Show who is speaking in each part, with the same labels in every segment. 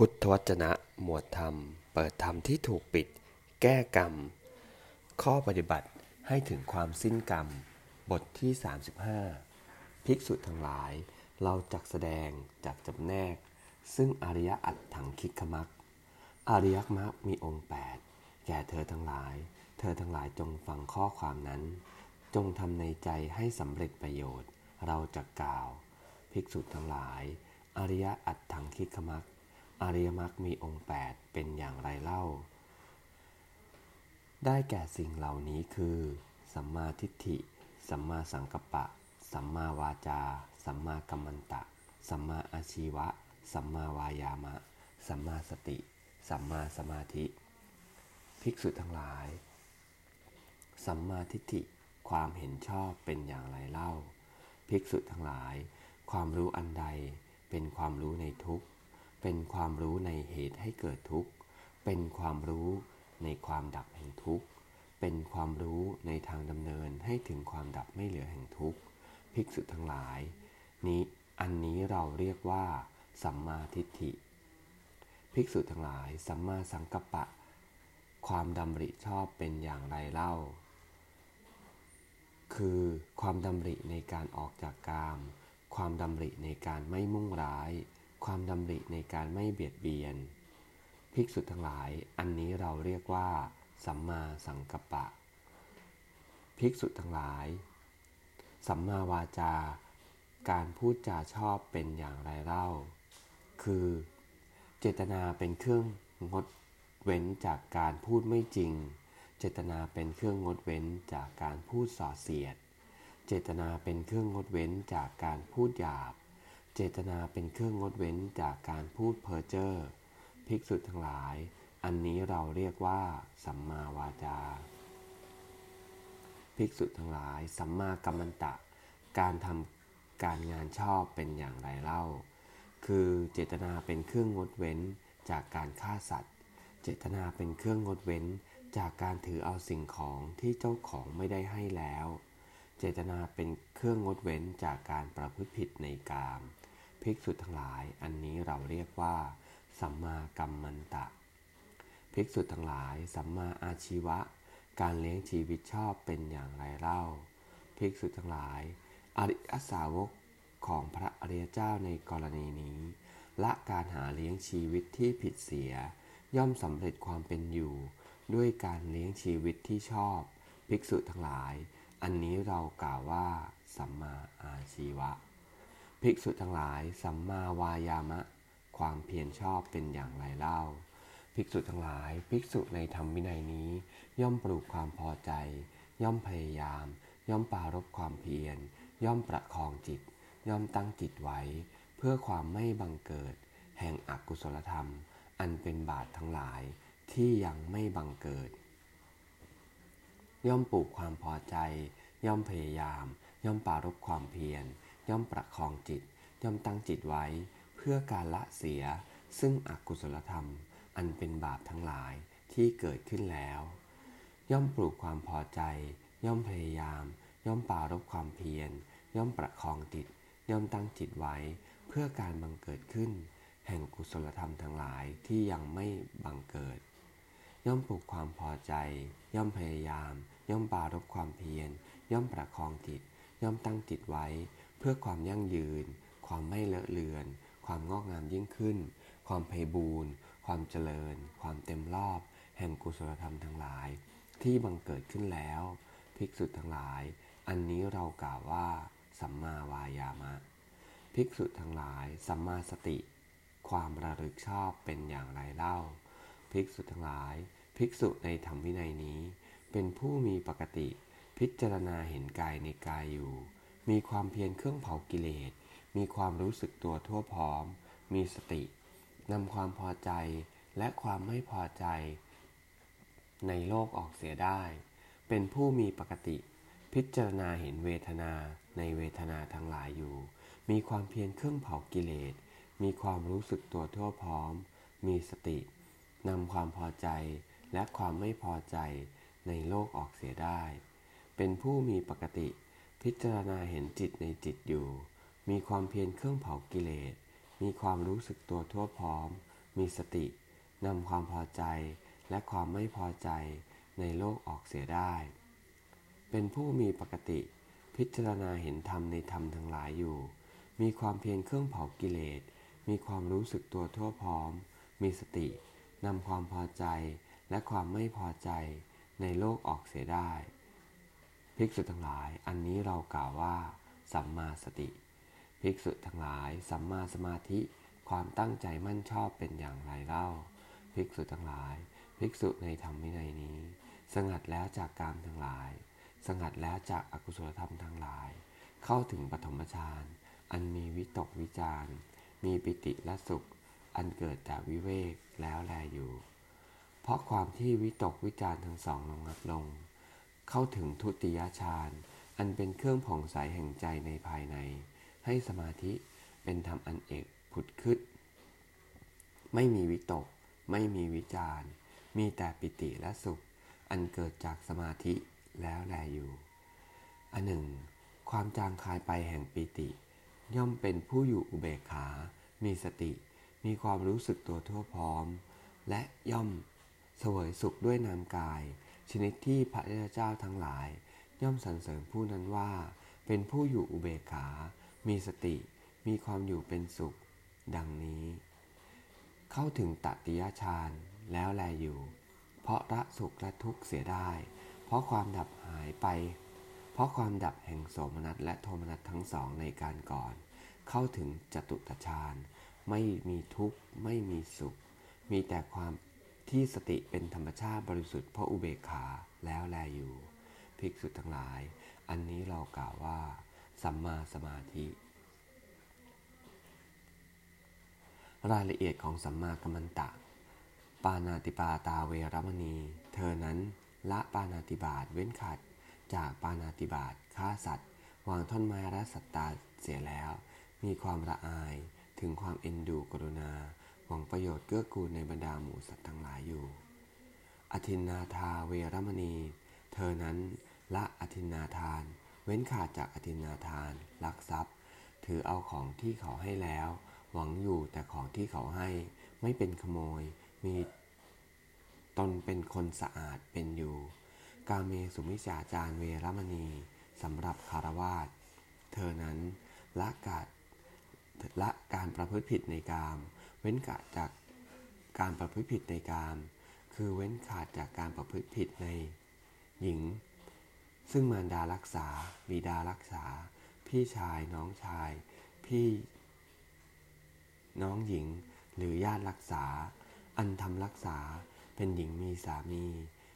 Speaker 1: พุทธวจนะหมวดธรรม เปิดธรรมที่ถูกปิด แก้กรรม ข้อปฏิบัติให้ถึงความสิ้นกรรม บทที่ 35 ภิกษุทั้งหลาย เราจักแสดงจากจำแนก ซึ่งอริยอัตถังคิกมักอริยมรรคมีองค์ 8 แก่เธอทั้งหลาย เธอทั้งหลายจงฟังข้อความนั้น จงทำในใจให้สำเร็จประโยชน์ เราจะกล่าว ภิกษุทั้งหลาย อริยอัตถังคิกมัก อริยมรรคมีองค์ 8 เป็นอย่างไรเล่า ได้แก่สิ่งเหล่านี้คือ สัมมาทิฏฐิ สัมมาสังกัปปะ สัมมาวาจา สัมมากัมมันตะ สัมมาอาชีวะ สัมมาวายามะ สัมมาสติ สัมมาสมาธิ ภิกษุทั้งหลาย สัมมาทิฏฐิ ความเห็นชอบเป็นอย่างไรเล่า ภิกษุทั้งหลาย ความรู้อันใดเป็นความรู้ในทุกข์ เป็นความรู้ในเหตุให้เกิดทุกข์ เป็นความรู้ในความดับแห่งทุกข์ เป็นความรู้ในทางดำเนินให้ถึงความดับไม่เหลือแห่งทุกข์ ภิกษุทั้งหลาย นี้อันนี้เราเรียกว่า สัมมาทิฏฐิ ภิกษุทั้งหลาย สัมมาสังกัปปะ ความดำริชอบเป็นอย่างไรเล่า คือความดำริในการออกจากกาม ความดำริในการไม่มุ่งร้าย ความดำริในการไม่เบียดเบียน ภิกษุทั้งหลาย อันนี้เราเรียกว่า สัมมาสังกัปปะ ภิกษุทั้งหลาย สัมมาวาจา การพูดจาชอบเป็นอย่างไรเล่า คือ เจตนาเป็นเครื่องงดเว้นจากการพูดไม่จริง เจตนาเป็นเครื่องงดเว้นจากการพูดส่อเสียด เจตนาเป็นเครื่องงดเว้นจากการพูดหยาบ เจตนาเป็นเครื่องงดเว้นจากการพูดเพ้อเจ้อภิกษุทั้งหลาย อันนี้เราเรียกว่า สัมมาวาจา ภิกษุทั้งหลาย สัมมากัมมันตะ การทำการงานชอบเป็นอย่างไรเล่า คือเจตนาเป็นเครื่องงดเว้นจากการฆ่าสัตว์ เจตนาเป็นเครื่องงดเว้นจากการถือเอาสิ่งของที่เจ้าของไม่ได้ให้แล้ว เจตนาเป็นเครื่องงดเว้นจากการประพฤติผิดในกาม ภิกษุทั้งหลายอันนี้เราเรียกว่า สัมมากัมมันตะ ภิกษุทั้งหลาย สัมมาอาชีวะ การเลี้ยงชีวิตชอบเป็นอย่างไรเล่า ภิกษุทั้งหลาย อริยสาวกของพระอริยเจ้าในกรณีนี้ ละการหาเลี้ยงชีวิตที่ผิดเสีย ย่อมสำเร็จความเป็นอยู่ ด้วยการเลี้ยงชีวิตที่ชอบ ภิกษุทั้งหลาย อันนี้เรากล่าวว่า สัมมาอาชีวะ ภิกษุทั้งหลายสัมมาวายามะ ความเพียรชอบเป็นอย่างไรเล่า ภิกษุทั้งหลาย ภิกษุในธรรมวินัยนี้ ย่อมปลูกความพอใจ ย่อมพยายาม ย่อมปารบความเพียร ย่อมประคองจิต ย่อมตั้งจิตไว้ เพื่อความไม่บังเกิด แห่งอกุศลธรรม อันเป็นบาปทั้งหลายที่ยังไม่บังเกิด ย่อมปลูกความพอใจ ย่อมพยายาม ย่อมปารบความเพียร ย่อมประคองจิต ย่อมตั้งจิตไว้ เพื่อการละเสีย ซึ่งอกุศลธรรม อันเป็นบาปทั้งหลายที่เกิดขึ้นแล้ว ย่อมปลูกความพอใจ ย่อมพยายาม ย่อมปารบความเพียร ย่อมประคองจิต ย่อมตั้งจิตไว้ เพื่อการบังเกิดขึ้น แห่งกุศลธรรมทั้งหลายที่ยังไม่บังเกิด ย่อมปลูกความพอใจ ย่อมพยายาม ย่อมปารบความเพียร ย่อมประคองจิต ย่อมตั้งจิตไว้ เพื่อความยั่งยืน ความไม่เลอะเลือน ความงอกงามยิ่งขึ้น ความไพบูรณ์ความเจริญ ความเต็มรอบ แห่งกุศลธรรมทั้งหลาย ที่บังเกิดขึ้นแล้ว ภิกษุทั้งหลาย อันนี้เรากล่าวว่า สัมมาวายามะ ภิกษุทั้งหลาย สัมมาสติ ความระลึกชอบเป็นอย่างไรเล่า ภิกษุทั้งหลาย ภิกษุในธรรมวินัยนี้ เป็นผู้มีปกติ พิจารณาเห็นกายในกายอยู่ มีความเพียรเครื่องเผากิเลส มีความรู้สึกตัวทั่วพร้อม มีสตินำความพอใจและความไม่พอใจ ในโลกออกเสียได้ เป็นผู้มีปกติ พิจารณาเห็นเวทนาในเวทนาทั้งหลายอยู่ มีความเพียรเครื่องเผากิเลส มีความรู้สึกตัวทั่วพร้อม มีสตินำความพอใจและความไม่พอใจในโลกออกเสียได้ เป็นผู้มีปกติ พิจารณาเห็นจิตในจิตอยู่ มีความเพียรเครื่องเผากิเลส มีความรู้สึกตัวทั่วพร้อม มีสตินำความพอใจและความไม่พอใจในโลกออกเสียได้ เป็นผู้มีปกติ พิจารณาเห็นธรรมในธรรมทั้งหลายอยู่ มีความเพียรเครื่องเผากิเลส มีความรู้สึกตัวทั่วพร้อม มีสตินำความพอใจและความไม่พอใจในโลกออกเสียได้ ภิกษุทั้งหลาย อันนี้เรากล่าวว่า สัมมาสติ ภิกษุทั้งหลาย สัมมาสมาธิ ความตั้งใจมั่นชอบเป็นอย่างไรเล่า ภิกษุทั้งหลาย ภิกษุในธรรมวินัยนี้ สงัดแล้วจากกามทั้งหลาย สงัดแล้วจากอากุศลธรรมทั้งหลาย เข้าถึงปฐมฌาน อันมีวิตกวิจารมีปิติและสุข อันเกิดแต่วิเวกแล้วแลอยู่ เพราะความที่วิตกวิจารทั้งสองลงงับลง เข้าถึงทุติยฌานอันเป็นเครื่องผ่องใสแห่งใจในภายใน ให้สมาธิเป็นธรรมอันเอกผุดขึ้น ไม่มีวิตก ไม่มีวิจารมีแต่ปิติและสุข อันเกิดจากสมาธิแล้วแลอยู่ อันหนึ่ง ความจางคายไปแห่งปิติ ย่อมเป็นผู้อยู่อุเบกขา มีสติ มีความรู้สึกตัวทั่วพร้อม และย่อมเสวยสุขด้วยนามกาย ชนิดที่พระเจ้าทั้งหลาย ย่อมสรรเสริญผู้นั้นว่า เป็นผู้อยู่อุเบกขา มีสติ มีความอยู่เป็นสุข ดังนี้ เข้าถึงตติยฌานแล้วแลอยู่ เพราะละสุขและทุกข์เสียได้ เพราะความดับหายไป เพราะความดับแห่งโสมนัสและโทมนัสทั้งสองในการก่อน เข้าถึงจตุตฌานไม่มีทุกข์ไม่มีสุข มีแต่ความ ที่สติเป็นธรรมชาติบริสุทธิ์เพราะอุเบกขาแล้วแลอยู่ ภิกษุทั้งหลาย อันนี้เรากล่าวว่าสัมมาสมาธิ รายละเอียดของสัมมากัมมันตะ ปานาติปาตาเวรมณี เธอนั้นละปานาติบาตเว้นขัดจากปานาติบาตฆ่าสัตว์ วางท่อนไม้และสัตตาเสียแล้ว มีความละอายถึงความเอ็นดูกรุณา หวังประโยชน์เกื้อกูลในบรรดาหมูสัตว์ทั้งหลายอยู่ อธินนาทาเวรมณี เธอนั้นละอธินนาทาน เว้นขาดจากอธินนาทาน ลักทรัพย์ ถือเอาของที่เขาให้แล้ว หวังอยู่แต่ของที่เขาให้ ไม่เป็นขโมย มีตนเป็นคนสะอาดเป็นอยู่ กาเมสุมิจาจารเวรมณีสำหรับคารวาสเธอนั้นละกาด ละการประพฤติผิดในกาม เว้นขาดจากการประพฤติผิดในการคือเว้นขาดจากการประพฤติผิดในหญิง ซึ่งมารดารักษา บิดารักษา พี่ชายน้องชาย พี่น้องหญิงหรือญาติรักษา อันทำรักษาเป็นหญิงมีสามี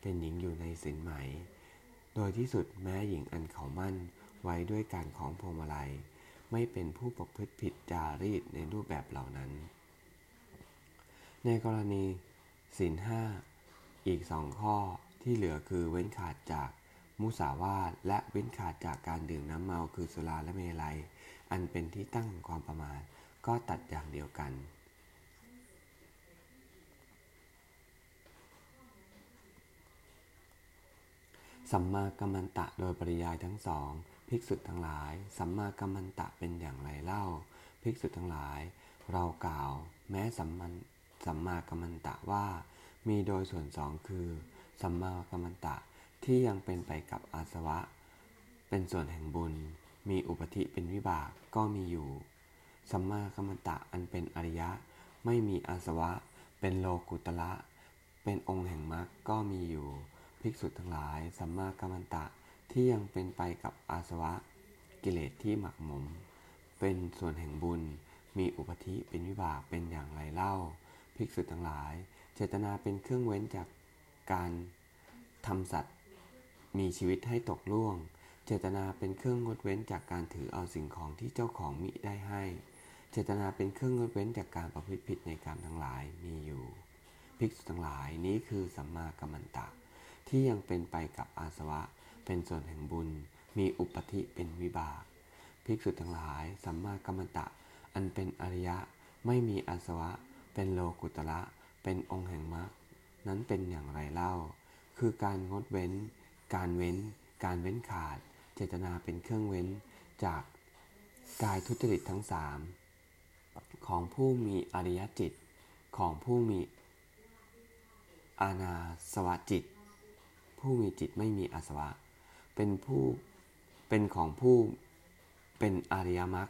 Speaker 1: เป็นหญิงอยู่ในสินไหม โดยที่สุดแม้หญิงอันเขามั่นไว้ด้วยการของพวงมาลัย ไม่เป็นผู้ประพฤติผิดจารีตในรูปแบบเหล่านั้น ในกรณีศีลห้าอีกสองข้อที่เหลือคือเว้นขาดจากมุสาวาทและเว้นขาดจากการดื่มน้ำเมาคือสุราและเมลัย อันเป็นที่ตั้งความประมาทก็ตัดอย่างเดียวกัน สัมมากัมมันตะโดยปริยายทั้งสอง ภิกษุทั้งหลาย สัมมากัมมันตะเป็นอย่างไรเล่า ภิกษุทั้งหลาย เรากล่าว แม้สัมมันสัมมากัมมันตะว่า มีโดยส่วนสองคือ สัมมากัมมันตะที่ยังเป็นไปกับอาสวะ เป็นส่วนแห่งบุญ มีอุปธิเป็นวิบากก็มีอยู่ สัมมากัมมันตะอันเป็นอริยะ ไม่มีอาสวะ เป็นโลกุตละเป็นองค์แห่งมรรคก็มีอยู่ ภิกษุทั้งหลาย สัมมากัมมันตะ ที่ยังเป็นไปกับอาสวะ กิเลสที่หมักหมม เป็นส่วนแห่งบุญ มีอุปธิเป็นวิบากเป็นอย่างไรเล่า ภิกษุทั้งหลาย เจตนาเป็นเครื่องเว้นจากการทำสัตว์ มีชีวิตให้ตกล่วง เจตนาเป็นเครื่องงดเว้นจากการถือเอาสิ่งของที่เจ้าของมิได้ให้ เจตนาเป็นเครื่องงดเว้นจากการประพฤติผิดในการทั้งหลายมีอยู่ ภิกษุทั้งหลายนี้คือสัมมากัมมันตะ ที่ยังเป็นไปกับอาสวะ เป็นส่วนแห่งบุญ มีอุปธิเป็นวิบาก ภิกษุทั้งหลาย สัมมากัมมันตะ อันเป็นอริยะ ไม่มีอาสวะ เป็นโลกุตระ เป็นองค์แห่งมรรค นั้นเป็นอย่างไรเล่า คือการงดเว้น การเว้น การเว้นขาด เจตนาเป็นเครื่องเว้น จากกายทุจริตทั้งสามของผู้มีอริยจิต ของผู้มีอาณาสวะจิต ผู้มีจิตไม่มีอาสวะ เป็นผู้เป็นของผู้เป็นอริยมรรค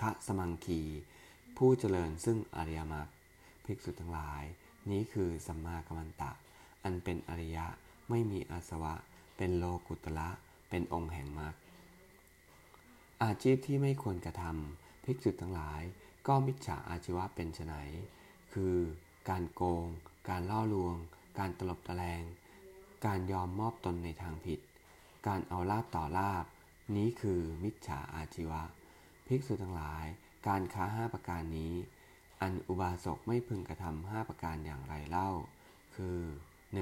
Speaker 1: คะสมังคี ผู้เจริญซึ่งอริยมรรคภิกษุทั้งหลาย นี้คือสัมมากัมมันตะ อันเป็นอริยะไม่มีอาสวะ เป็นโลกุตละเป็นองค์แห่งมรรคอาชีพที่ไม่ควรกระทำภิกษุทั้งหลาย ก็มิจฉาอาชีวะเป็นไนคือ การโกง การล่อลวง การตลบตะแลง การยอมมอบตนในทางผิด การเอาลาบต่อลาบ นี้คือมิจฉาอาชีวะ ภิกษุทั้งหลาย การค้าห้าประการนี้ อันอุบาสกไม่พึงกระทำห้าประการอย่างไรเล่า คือ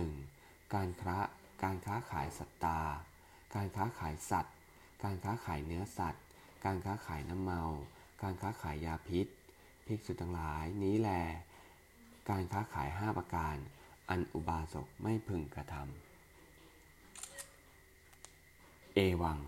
Speaker 1: 1. การค้าการค้าขายสัตตา การค้าขายสัตว์ การค้าขายเนื้อสัตว์ การค้าขายน้ำเมา การค้าขายยาพิษ ภิกษุทั้งหลายนี้แล การค้าขายห้าประการ อันอุบาสกไม่พึงกระทำ เอวัง